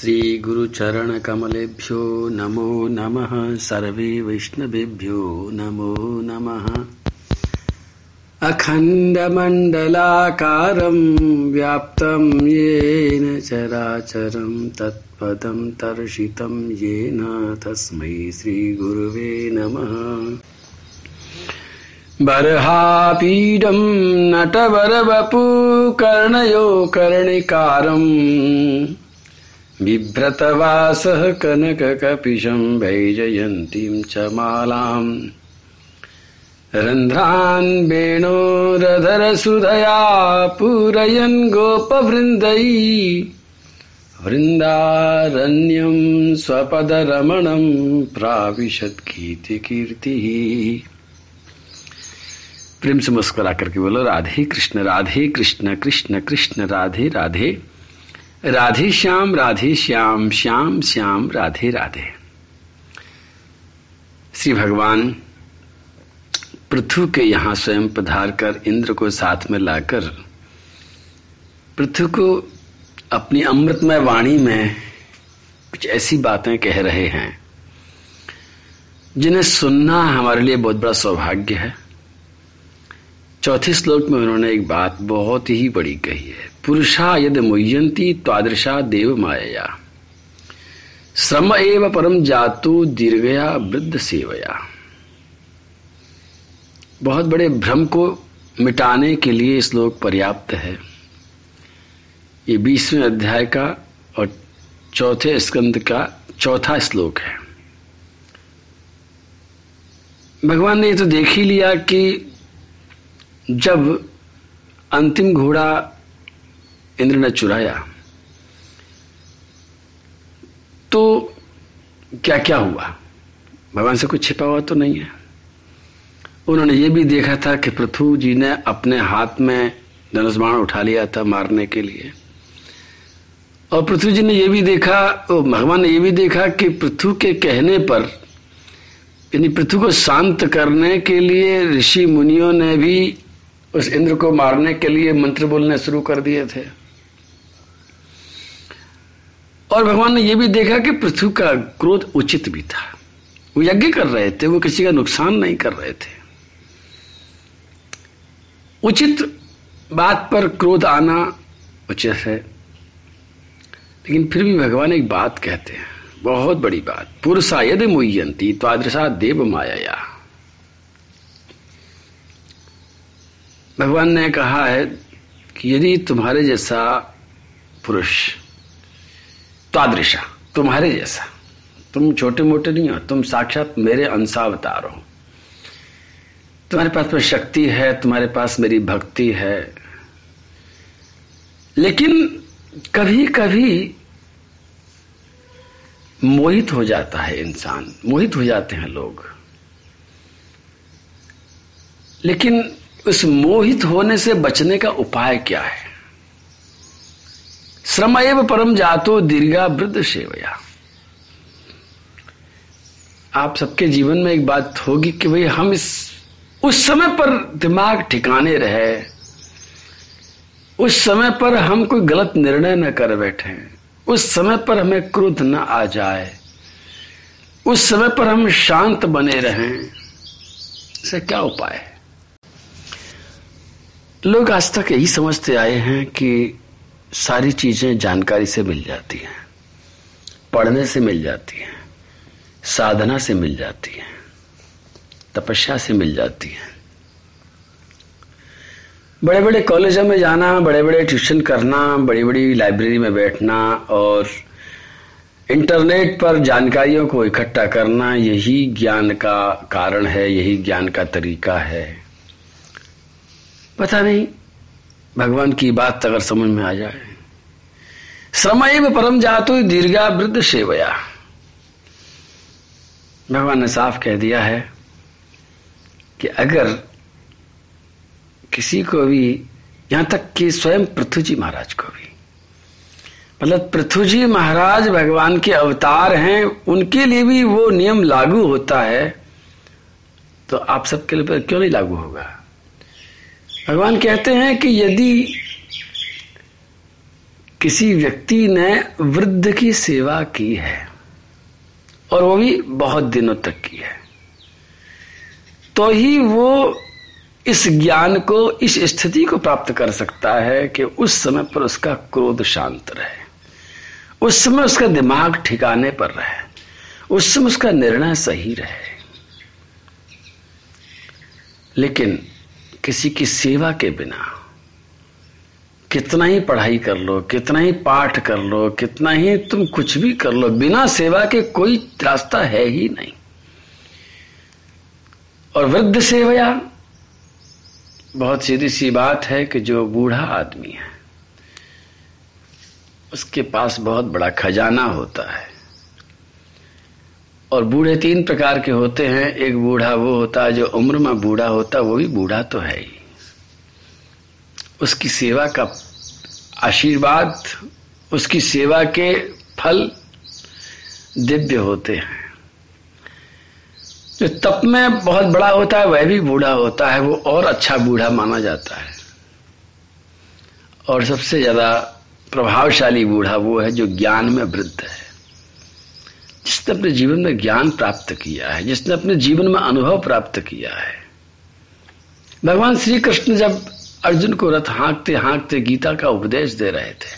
श्रीगुरुचरणकमलेभ्यो नमो नमः। सर्वे वैष्णवेभ्यो नमो नमः। अखण्डमण्डलाकारं व्याप्तं येन चराचरं तत्पदं तर्शितं येन तस्मै श्रीगुरुवे नमः। बर्हापीडं नटवरवपु कर्णिकारम् बिभ्रतवासः कनककपिशं वैजयन्तीं च मालाम्। रन्ध्रान् वेणोरधरसुधया पूरयन् गोपवृन्दै। वृन्दारण्यं स्वपदरमणं प्राविशद्गीतिकीर्तिः प्रेम से मुस्कुरा करके बोलो, राधे कृष्ण राधे कृष्ण कृष्ण कृष्ण, राधे राधे। राधे श्याम राधे श्याम श्याम श्याम, राधे राधे। श्री भगवान पृथु के यहाँ स्वयं पधार कर इंद्र को साथ में लाकर पृथु को अपनी अमृतमय वाणी में कुछ ऐसी बातें कह रहे हैं, जिन्हें सुनना हमारे लिए बहुत बड़ा सौभाग्य है। चौथे श्लोक में उन्होंने एक बात बहुत ही बड़ी कही है। पुरुषा यद मुह्यंती त्वादृशा देव माया श्रम एव परम जातु दीर्घया वृद्ध सेवया। बहुत बड़े भ्रम को मिटाने के लिए श्लोक पर्याप्त है। ये बीसवें अध्याय का और चौथे स्कंद का चौथा श्लोक है। भगवान ने ये तो देख ही लिया कि जब अंतिम घोड़ा इंद्र ने चुराया तो क्या क्या हुआ? भगवान से कुछ छिपा हुआ तो नहीं है। उन्होंने ये भी देखा था कि पृथु जी ने अपने हाथ में धनुष बाण उठा लिया था मारने के लिए। और पृथ्वी जी ने यह भी देखा भगवान ने यह भी देखा कि पृथु के कहने पर, यानी पृथ्वी को शांत करने के लिए ऋषि मुनियों ने भी उस इंद्र को मारने के लिए मंत्र बोलने शुरू कर दिए थे। और भगवान ने यह भी देखा कि पृथ्वी का क्रोध उचित भी था। वो यज्ञ कर रहे थे, वो किसी का नुकसान नहीं कर रहे थे। उचित बात पर क्रोध आना उचित है। लेकिन फिर भी भगवान एक बात कहते हैं, बहुत बड़ी बात। पुरुषा यदि मुह्यंती त्वादृशा देव माया भगवान ने कहा है कि यदि तुम्हारे जैसा पुरुष, तादृशा, तुम्हारे जैसा, तुम छोटे मोटे नहीं हो, तुम साक्षात मेरे अंशावतार हो, तुम्हारे पास में शक्ति है, तुम्हारे पास मेरी भक्ति है, लेकिन कभी कभी मोहित हो जाता है इंसान, मोहित हो जाते हैं लोग। लेकिन उस मोहित होने से बचने का उपाय क्या है? श्रम एव परम जातो दीर्घा वृद्ध सेवया। आप सबके जीवन में एक बात होगी कि भाई हम इस, उस समय पर दिमाग ठिकाने रहे, उस समय पर हम कोई गलत निर्णय न कर बैठे, उस समय पर हमें क्रोध न आ जाए, उस समय पर हम शांत बने रहें इसे क्या उपाय है? लोग आज तक यही समझते आए हैं कि सारी चीज़ें जानकारी से मिल जाती हैं, पढ़ने से मिल जाती हैं, साधना से मिल जाती हैं, तपस्या से मिल जाती हैं। बड़े बड़े कॉलेजों में जाना बड़े बड़े ट्यूशन करना बड़ी बड़ी लाइब्रेरी में बैठना और इंटरनेट पर जानकारियों को इकट्ठा करना, यही ज्ञान का कारण है, यही ज्ञान का तरीका है। पता नहीं, भगवान की बात अगर समझ में आ जाए। समय परम जातु दीर्घा वृद्ध सेवया। भगवान ने साफ़ कह दिया है कि अगर किसी को भी, यहाँ तक कि स्वयं पृथ्वी जी महाराज को भी मतलब पृथ्वी जी महाराज भगवान के अवतार हैं, उनके लिए भी वो नियम लागू होता है तो आप सबके लिए क्यों नहीं लागू होगा? किसी व्यक्ति ने वृद्ध की सेवा की है, और वो भी बहुत दिनों तक की है तो ही वो इस ज्ञान को, इस स्थिति को प्राप्त कर सकता है कि उस समय पर उसका क्रोध शांत रहे। उस समय उसका दिमाग ठिकाने पर रहे। उस समय उसका निर्णय सही रहे। लेकिन किसी की सेवा के बिना। कितना ही पढ़ाई कर लो, कितना ही पाठ कर लो, कितना ही तुम कुछ भी कर लो, बिना सेवा के कोई रास्ता है ही नहीं। और वृद्ध सेवया, बहुत सीधी सी बात है कि जो बूढ़ा आदमी है, उसके पास बहुत बड़ा खजाना होता है। और बूढ़े तीन प्रकार के होते हैं। एक बूढ़ा वो होता है जो उम्र में बूढ़ा होता वो भी बूढ़ा तो है ही। उसकी सेवा का आशीर्वाद, उसकी सेवा के फल दिव्य होते हैं। जो तप में बहुत बड़ा होता है, वह भी बूढ़ा होता है। वो और अच्छा बूढ़ा माना जाता है। और सबसे ज़्यादा प्रभावशाली बूढ़ा वो है जो ज्ञान में वृद्ध है। जिसने अपने जीवन में ज्ञान प्राप्त किया है, जिसने अपने जीवन में अनुभव प्राप्त किया है। भगवान श्री कृष्ण जब अर्जुन को रथ हाँकते हाँकते गीता का उपदेश दे रहे थे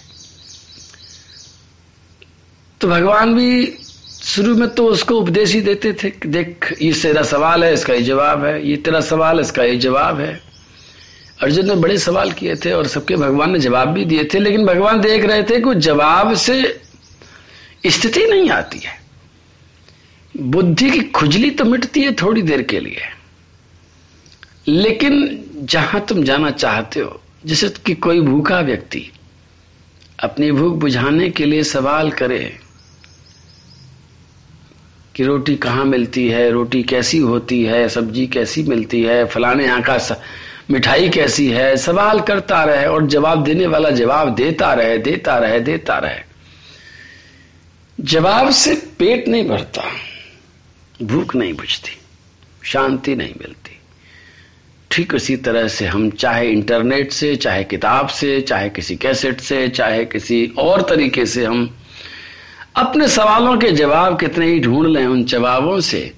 तो भगवान भी शुरू में तो उसको उपदेश ही देते थे कि देख, ये तेरा सवाल है, इसका ये जवाब है, ये तेरा सवाल इसका ये जवाब है। अर्जुन ने बड़े सवाल किए थे और सबके भगवान ने जवाब भी दिए थे, लेकिन भगवान देख रहे थे कि जवाब से स्थिति नहीं आती है। बुद्धि की खुजली तो मिटती है थोड़ी देर के लिए। लेकिन जहाँ तुम जाना चाहते हो, जैसे कि कोई भूखा व्यक्ति अपनी भूख बुझाने के लिए सवाल करे कि रोटी कहाँ मिलती है, रोटी कैसी होती है, सब्ज़ी कैसी मिलती है, फलाने यहाँ का मिठाई कैसी है, सवाल करता रहे और जवाब देने वाला जवाब देता रहे देता रहे देता रहे। जवाब से पेट नहीं भरता। भूख नहीं बुझती शांति नहीं मिलती। ठीक उसी तरह से हम चाहे इंटरनेट से, चाहे किताब से, चाहे किसी कैसेट से, चाहे किसी और तरीके से हम अपने सवालों के जवाब कितने ही ढूंढ लें, उन जवाबों से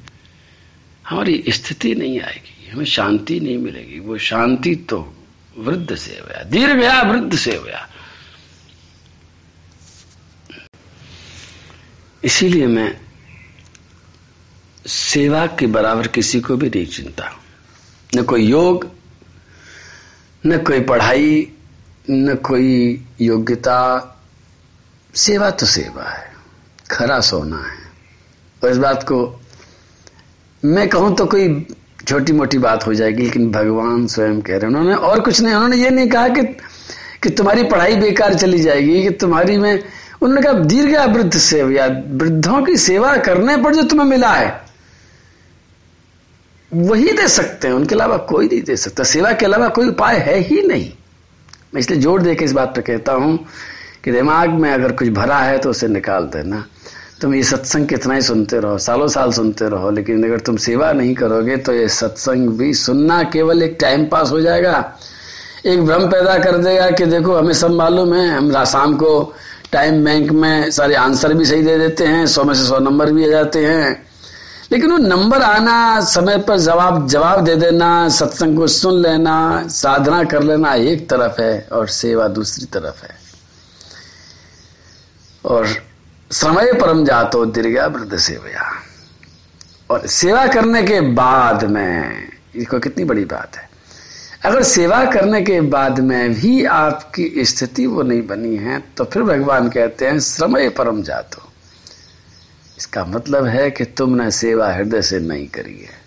हमारी स्थिति नहीं आएगी, हमें शांति नहीं मिलेगी। वो शांति तो वृद्ध से हुआ दीर्घ गया वृद्ध से हुआ इसीलिए मैं सेवा के बराबर किसी को भी नहीं चिंता। न कोई योग, न कोई पढ़ाई, न कोई योग्यता। सेवा तो सेवा है, खरा सोना है। और इस बात को मैं कहूँ तो कोई छोटी मोटी बात हो जाएगी, लेकिन भगवान स्वयं कह रहे हैं। उन्होंने और कुछ नहीं, उन्होंने ये नहीं कहा कि कि तुम्हारी पढ़ाई बेकार चली जाएगी, कि तुम्हारी में, उन्होंने कहा दीर्घ वृद्ध सेवा वृद्धों की सेवा करने पर जो तुम्हें मिला है वही दे सकते हैं, उनके अलावा कोई नहीं दे सकता। सेवा के अलावा कोई उपाय है ही नहीं। मैं इसलिए ज़ोर दे के इस बात पर कहता हूँ कि दिमाग में अगर कुछ भरा है तो उसे निकाल देना। तुम ये सत्संग कितना ही सुनते रहो, सालों साल सुनते रहो, लेकिन अगर तुम सेवा नहीं करोगे तो ये सत्संग भी सुनना केवल एक टाइम पास हो जाएगा। एक भ्रम पैदा कर देगा कि देखो, हमें सब मालूम है, हम शाम को टाइम बैंक में सारे आंसर भी सही दे देते हैं, सौ में से सौ नंबर भी आ जाते हैं। लेकिन वो नंबर आना, समय पर जवाब जवाब दे देना, सत्संग को सुन लेना, साधना कर लेना एक तरफ़ है और सेवा दूसरी तरफ़ है। और समय परम जातो दीर्घा वृद्ध सेवया। और सेवा करने के बाद में इसको कितनी बड़ी बात है। अगर सेवा करने के बाद में भी आपकी स्थिति वो नहीं बनी है तो फिर भगवान कहते हैं श्रमय परम जातो। इसका मतलब है कि तुमने सेवा हृदय से नहीं करी है।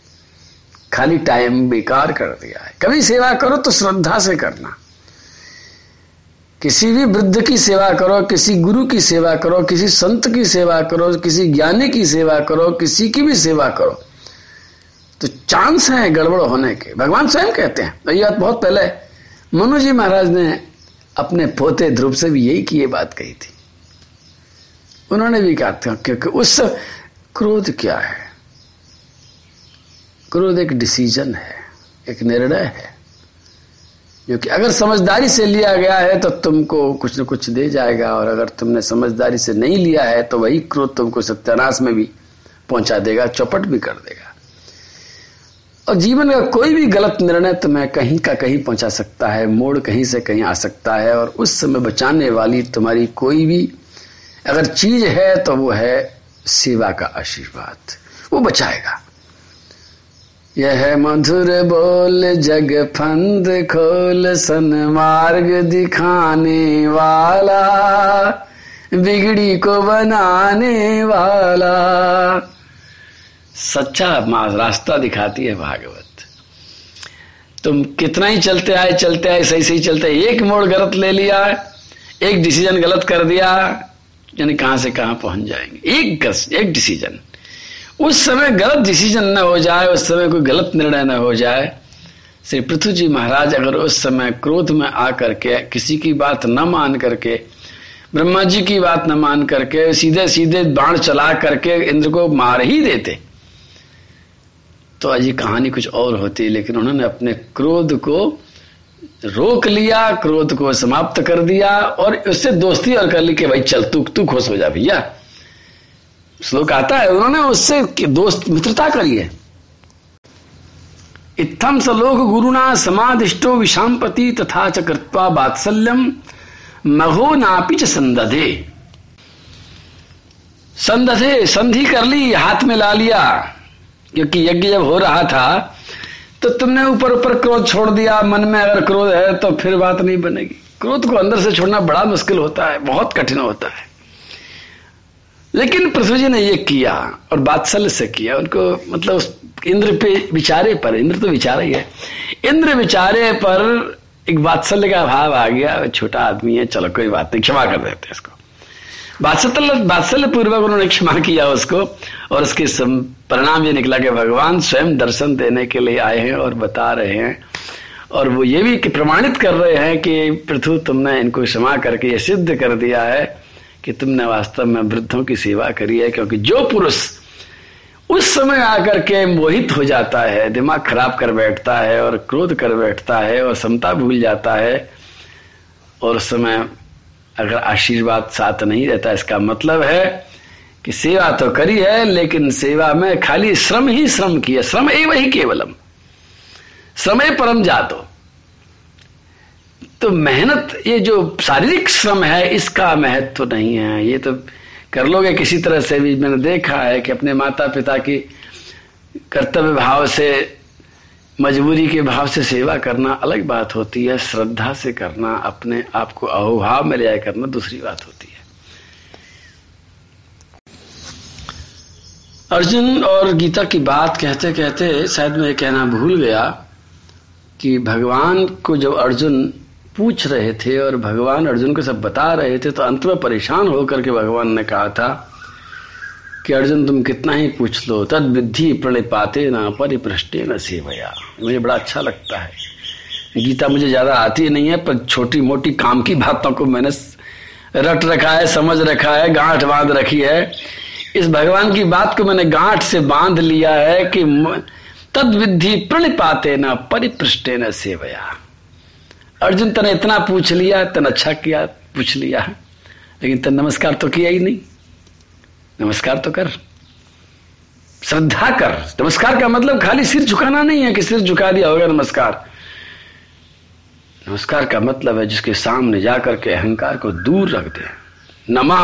खाली टाइम बेकार कर दिया है। कभी सेवा करो तो श्रद्धा से करना। किसी भी वृद्ध की सेवा करो, किसी गुरु की सेवा करो, किसी संत की सेवा करो, किसी ज्ञानी की सेवा करो, किसी की भी सेवा करो। तो चांस है गड़बड़ होने के। भगवान स्वयं कहते हैं। ये बात बहुत पहले मनु जी महाराज ने अपने पोते ध्रुव से भी यही की ये बात कही थी। उन्होंने भी कहा था क्योंकि उस क्रोध क्या है? क्रोध एक डिसीज़न है, एक निर्णय है क्योंकि अगर समझदारी से लिया गया है तो तुमको कुछ न कुछ दे जाएगा, और अगर तुमने समझदारी से नहीं लिया है तो वही क्रोध तुमको सत्यानाश में भी पहुँचा देगा, चौपट भी कर देगा। और जीवन का कोई भी गलत निर्णय तुम्हें कहीं का कहीं पहुँचा सकता है, मोड़ कहीं से कहीं आ सकता है, और उस समय बचाने वाली तुम्हारी कोई भी अगर चीज़ है तो वो है सेवा का आशीर्वाद। वो बचाएगा। यह मधुर बोल, जग फंद खोल, सन मार्ग दिखाने वाला, बिगड़ी को बनाने वाला। सच्चा रास्ता दिखाती है भागवत। तुम कितना ही चलते आए चलते आए सही सही चलते, एक मोड़ गलत ले लिया, एक डिसीज़न गलत कर दिया यानी कहाँ से कहाँ पहुँच जाएँगे। एक गस, एक डिसीज़न उस समय गलत डिसीज़न न हो जाए, उस समय कोई गलत निर्णय न हो जाए, श्री पृथ्वी जी महाराज अगर उस समय क्रोध में आकर के, किसी की बात न मान करके, ब्रह्मा जी की बात न मान करके सीधे सीधे बाण चला करके इंद्र को मार ही देते तो आज ये कहानी कुछ और होती, लेकिन उन्होंने अपने क्रोध को रोक लिया, क्रोध को समाप्त कर दिया और उससे दोस्ती और कर ली कि भाई चल, तू तू खुश हो जा भैया। श्लोक आता है, उन्होंने उससे दोस्त मित्रता करी है। इत्थम सलोक गुरुना समाधिष्टो विषामपति तथा च कृत्वा बात्सल्यम महो नापी च संदधे। संदधे, संधि कर ली, हाथ में ला लिया, क्योंकि यज्ञ जब हो रहा था तो तुमने ऊपर ऊपर क्रोध छोड़ दिया, मन में अगर क्रोध है तो फिर बात नहीं बनेगी। क्रोध को अंदर से छोड़ना बड़ा मुश्किल होता है, बहुत कठिन होता है। लेकिन पृथ्वी जी ने ये किया और बात्सल्य से किया। उनको मतलब उस इंद्र पे विचारे पर, इंद्र तो विचार ही है। इंद्र विचारे पर एक बात्सल्य का भाव आ गया, छोटा आदमी है, चलो कोई बात नहीं, क्षमा कर देते इसको। बात्सल्य बात्सल्य पूर्वक उन्होंने क्षमा किया उसको, और उसके परिणाम ये निकला कि भगवान स्वयं दर्शन देने के लिए आए हैं और बता रहे हैं। और वो ये भी प्रमाणित कर रहे हैं कि पृथु, तुमने इनको क्षमा करके ये सिद्ध कर दिया है कि तुमने वास्तव में वृद्धों की सेवा करी है, क्योंकि जो पुरुष उस समय आकर के मोहित हो जाता है, दिमाग खराब कर बैठता है और क्रोध कर बैठता है और समता भूल जाता है, और उस समय अगर आशीर्वाद साथ नहीं रहता इसका मतलब है कि सेवा तो करी है, लेकिन सेवा में खाली श्रम ही श्रम किया श्रम एवं ही केवलम। श्रम परम जातो। तो मेहनत, ये जो शारीरिक श्रम है, इसका महत्व तो नहीं है। ये तो कर लोगे किसी तरह से भी। मैंने देखा है कि अपने माता पिता की कर्तव्य भाव से मजबूरी के भाव से सेवा करना अलग बात होती है, श्रद्धा से करना, अपने आप को अहोभाव में ले करना दूसरी बात होती है। अर्जुन और गीता की बात कहते कहते शायद मैं कहना भूल गया कि भगवान को जब अर्जुन पूछ रहे थे और भगवान अर्जुन को सब बता रहे थे तो अंत में परेशान होकर के भगवान ने कहा था कि अर्जुन, तुम कितना ही पूछ लो तद विधि प्रणिपाते ना, परिपृष्टे न सेवया। मुझे बड़ा अच्छा लगता है। गीता मुझे ज़्यादा आती नहीं है, पर छोटी मोटी काम की बातों को मैंने रट रखा है, समझ रखा है, गांठ बाँध रखी है। इस भगवान की बात को मैंने गांठ से बाँध लिया है कि तद विधि प्रणिपाते न, परिपृष्टे न सेवया। अर्जुन, तने इतना पूछ लिया, तन अच्छा किया, पूछ लिया। लेकिन तन नमस्कार तो किया ही नहीं। नमस्कार तो कर। श्रद्धा कर। नमस्कार का मतलब खाली सिर झुकाना नहीं है कि सिर झुका दिया होगा नमस्कार। नमस्कार का मतलब है जिसके सामने जाकर के अहंकार को दूर रख दे। नमः।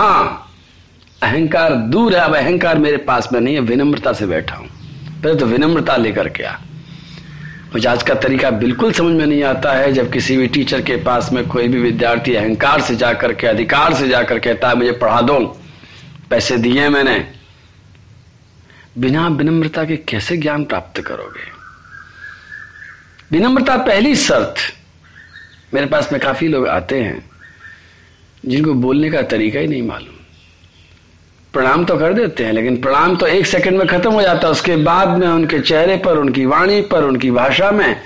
अहंकार दूर है, अब अहंकार मेरे पास में नहीं है, विनम्रता से बैठा हूँ। पहले तो विनम्रता लेकर के आ। मुझे आज का तरीका बिल्कुल समझ में नहीं आता है, जब किसी भी टीचर के पास में कोई भी विद्यार्थी अहंकार से जाकर के, अधिकार से जाकर कहता है, मुझे पढ़ा दो। पैसे दिए मैंने। बिना विनम्रता के कैसे ज्ञान प्राप्त करोगे? विनम्रता पहली शर्त। मेरे पास में काफ़ी लोग आते हैं, जिनको बोलने का तरीका ही नहीं मालूम। प्रणाम तो कर देते हैं, लेकिन प्रणाम तो एक सेकंड में खत्म हो जाता है। उसके बाद में उनके चेहरे पर, उनकी वाणी पर, उनकी भाषा में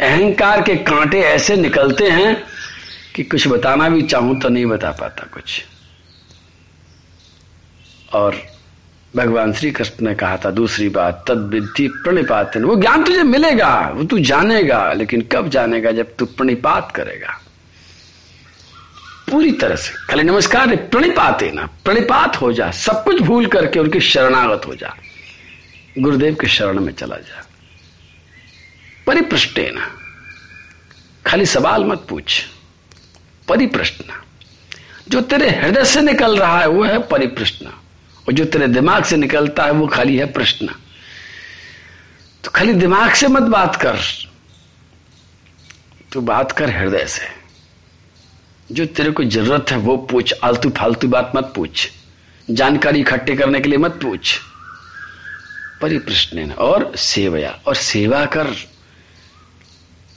अहंकार के कांटे ऐसे निकलते हैं कि कुछ बताना भी चाहूँ तो नहीं बता पाता कुछ। और भगवान श्री कृष्ण ने कहा था दूसरी बात तद विद्धि प्रणिपात वो ज्ञान तुझे मिलेगा, वो तू जानेगा, लेकिन कब जानेगा? जब तू प्रणिपात करेगा। पूरी तरह से। खाली नमस्कार प्रणिपात ना। प्रणिपात हो जा, सब कुछ भूल करके उनकी शरणागत हो जा। गुरुदेव के शरण में चला जा। परिपृष्टे ना। खाली सवाल मत पूछ। परिप्रश्न जो तेरे हृदय से निकल रहा है, वो है परिप्रश्न और जो तेरे दिमाग से निकलता है वो खाली है प्रश्न। तो खाली दिमाग से मत बात कर। तू बात कर हृदय से। जो तेरे को ज़रूरत है वो पूछ। आलतू फालतू बात मत पूछ। जानकारी इकट्ठे करने के लिए मत पूछ। परिप्रश्न और सेवया। और सेवा कर।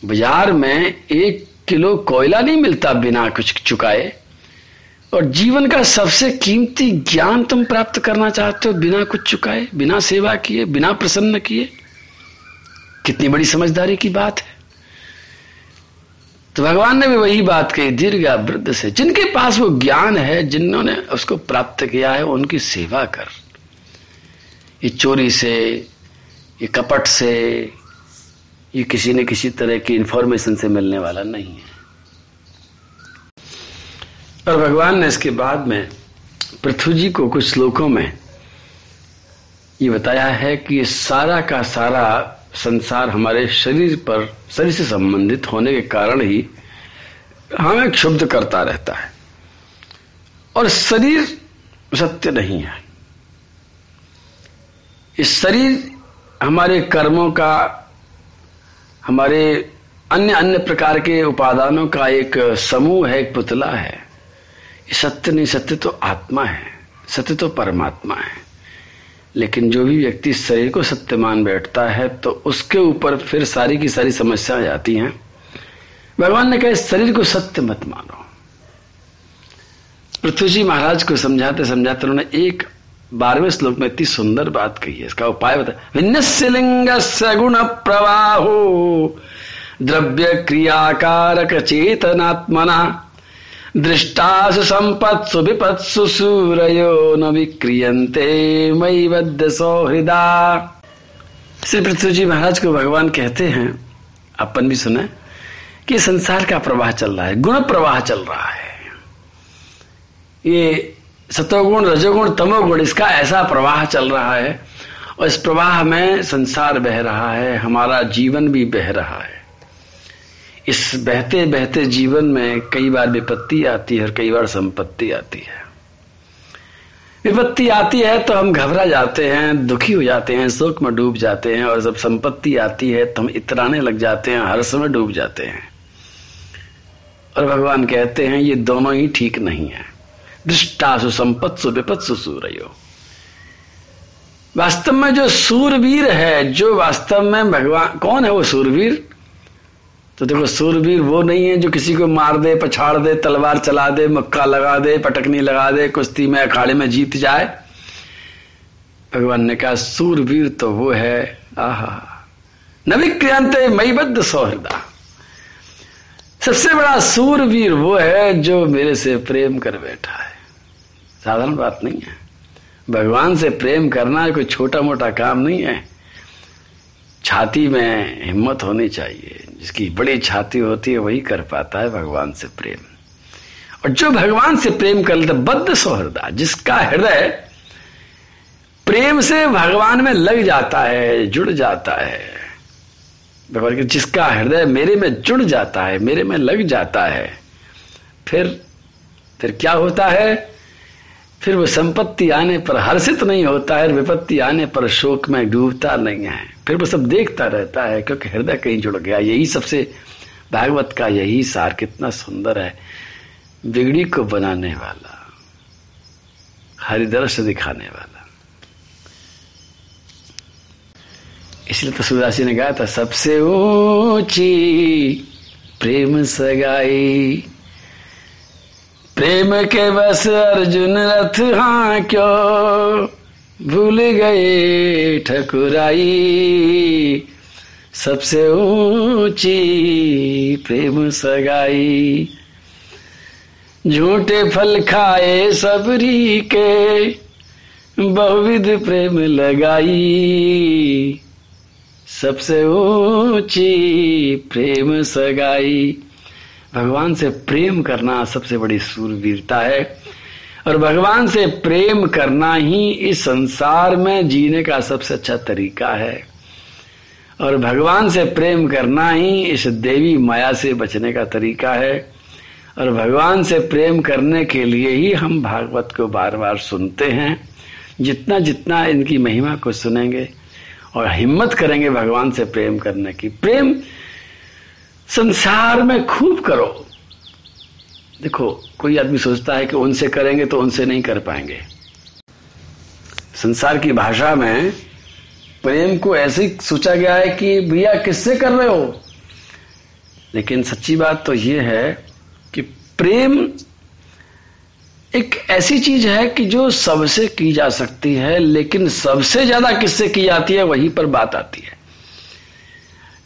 बाज़ार में एक किलो कोयला नहीं मिलता बिना कुछ चुकाए। और जीवन का सबसे कीमती ज्ञान तुम प्राप्त करना चाहते हो, बिना कुछ चुकाए, बिना सेवा किए, बिना प्रसन्न किए। कितनी बड़ी समझदारी की बात है। तो भगवान ने भी वही बात कही, दीर्घ वृद्ध से, जिनके पास वो ज्ञान है, जिन्होंने उसको प्राप्त किया है, उनकी सेवा कर। ये चोरी से, ये कपट से, ये किसी न किसी तरह की इंफॉर्मेशन से मिलने वाला नहीं है। और भगवान ने इसके बाद में पृथ्वी जी को कुछ श्लोकों में ये बताया है कि ये सारा का सारा संसार हमारे शरीर पर शरीर से संबंधित होने के कारण ही हमें क्षुब्ध करता रहता है। और शरीर सत्य नहीं है। इस शरीर हमारे कर्मों का, हमारे अन्य अन्य प्रकार के उपादानों का एक समूह है, एक पुतला है। सत्य नहीं, सत्य तो आत्मा है, सत्य तो परमात्मा है। लेकिन जो भी व्यक्ति शरीर को सत्य मान बैठता है तो उसके ऊपर फिर सारी की सारी समस्या आ जाती हैं। भगवान ने कहा शरीर को सत्य मत मानो। पृथ्वी जी महाराज को समझाते समझाते उन्होंने एक बारहवें श्लोक में इतनी सुंदर बात कही है। इसका उपाय बता, विन्यस्य लिंग गुण प्रवाहो द्रव्य क्रियाकारक चेतनात्मना दृष्टासु संपत्सु विपत्सु सूरयो न विक्रियंते मई बद्ध सौहृदा। श्री पृथ्वी जी महाराज को भगवान कहते हैं, अपन भी सुना, कि संसार का प्रवाह चल रहा है, गुण प्रवाह चल रहा है। ये सतोगुण, रजोगुण, तमोगुण, इसका ऐसा प्रवाह चल रहा है, और इस प्रवाह में संसार बह रहा है, हमारा जीवन भी बह रहा है। इस बहते बहते जीवन में कई बार विपत्ति आती है और कई बार संपत्ति आती है। विपत्ति आती है तो हम घबरा जाते हैं, दुखी हो जाते हैं, शोक में डूब जाते हैं और जब संपत्ति आती है तो हम इतराने लग जाते हैं हर समय डूब जाते हैं। और भगवान कहते हैं, ये दोनों ही ठीक नहीं है। दृष्टा दृष्टासु संपत्सु विपत्सु सूर्यो। वास्तव में जो सूरवीर है, जो वास्तव में भगवान, कौन है वो सूरवीर? तो देखो सूरवीर वो नहीं है जो किसी को मार दे, पछाड़ दे, तलवार चला दे, मक्का लगा दे पटकनी लगा दे, कुश्ती में, अखाड़े में जीत जाए। भगवान ने कहा सूरवीर तो वो है। आहा। नविक्रियंत मईबद्ध सौहृदा। सबसे बड़ा सूरवीर वो है जो मेरे से प्रेम कर बैठा है। साधारण बात नहीं है। भगवान से प्रेम करना कोई छोटा मोटा काम नहीं है। छाती में हिम्मत होनी चाहिए। जिसकी बड़ी छाती होती है, वही कर पाता है भगवान से प्रेम। और जो भगवान से प्रेम कर लेता बद्ध सौहृदा, जिसका हृदय प्रेम से भगवान में लग जाता है, जुड़ जाता है, भगवान के जिसका हृदय मेरे में जुड़ जाता है, मेरे में लग जाता है, फिर फिर क्या होता है? फिर वो संपत्ति आने पर हर्षित नहीं होता है विपत्ति आने पर शोक में डूबता नहीं है। फिर वो सब देखता रहता है, क्योंकि हृदय कहीं जुड़ गया। यही सबसे, भागवत का यही सार कितना सुंदर है। बिगड़ी को बनाने वाला हरिदर्श दिखाने वाला। इसलिए तो सुदासी ने कहा था, सबसे ऊँची प्रेम सगाई, प्रेम के बस अर्जुन रथ हाँ क्यों? भूल गए, ठकुराई। सबसे ऊँची प्रेम सगाई। झूठे फल खाए सबरी के, बहुविध प्रेम लगाई। सबसे ऊँची प्रेम सगाई। भगवान से प्रेम करना सबसे बड़ी सूरवीरता है। और भगवान से प्रेम करना ही इस संसार में जीने का सबसे अच्छा तरीका है। और भगवान से प्रेम करना ही इस देवी माया से बचने का तरीका है। और भगवान से प्रेम करने के लिए ही हम भागवत को बार बार सुनते हैं। जितना जितना इनकी महिमा को सुनेंगे और हिम्मत करेंगे भगवान से प्रेम करने की। प्रेम संसार में खूब करो। देखो, कोई आदमी सोचता है कि उनसे करेंगे तो उनसे नहीं कर पाएँगे। संसार की भाषा में प्रेम को ऐसे सोचा गया है कि भैया किससे कर रहे हो? लेकिन सच्ची बात तो यह है कि प्रेम एक ऐसी चीज़ है कि जो सबसे की जा सकती है, लेकिन सबसे ज़्यादा किससे की जाती है, वहीं पर बात आती है।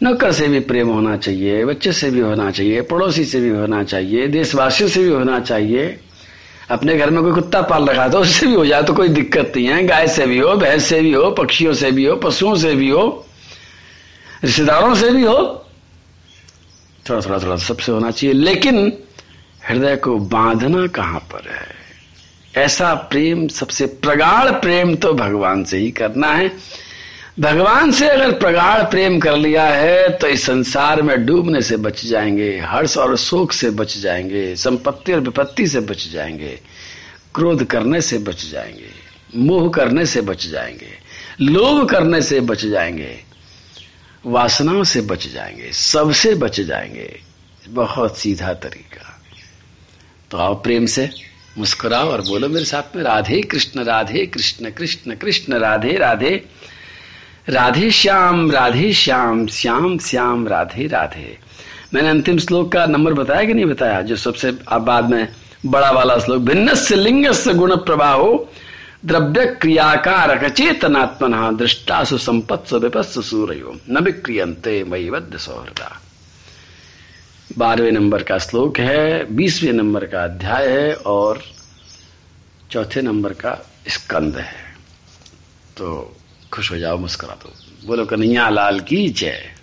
नौकर से भी प्रेम होना चाहिए, बच्चे से भी होना चाहिए, पड़ोसी से भी होना चाहिए, देशवासियों से भी होना चाहिए। अपने घर में कोई कुत्ता पाल रखा तो उससे भी हो जाए तो कोई दिक्कत नहीं है। गाय से भी हो, भैंस से भी हो, पक्षियों से भी हो, पशुओं से भी हो, रिश्तेदारों से भी हो, थोड़ा थोड़ा थोड़ा सबसे होना चाहिए। लेकिन हृदय को बांधना कहाँ पर है? ऐसा प्रेम, सबसे प्रगाढ़ प्रेम तो भगवान से ही करना है। भगवान से अगर प्रगाढ़ प्रेम कर लिया है तो इस संसार में डूबने से बच जाएँगे, हर्ष और शोक से बच जाएँगे, संपत्ति और विपत्ति से बच जाएँगे, क्रोध करने से बच जाएँगे, मोह करने से बच जाएँगे, लोभ करने से बच जाएँगे, वासनाओं से बच जाएँगे, सबसे बच जाएँगे। बहुत सीधा तरीका। तो आओ प्रेम से मुस्कुराओ और बोलो मेरे साथ में, राधे कृष्ण राधे कृष्ण कृष्ण कृष्ण, राधे राधे। राधे श्याम राधे श्याम श्याम श्याम, राधे राधे। मैंने अंतिम श्लोक का नंबर बताया कि नहीं बताया? जो सबसे बाद में बड़ा वाला श्लोक भिन्न से लिंग से गुण प्रभाव द्रव्य क्रियाकार चेतनात्मन दृष्टा सुसंपत् विपस्त सूर्यो। न विक्रियंते मई बद्ध सौहृदा। बारहवें नंबर का श्लोक है, बीसवें नंबर का अध्याय है और चौथे नंबर का स्कंद है। तो खुश हो जाओ मुस्कुरा दो बोलो कन्हैया लाल की जय।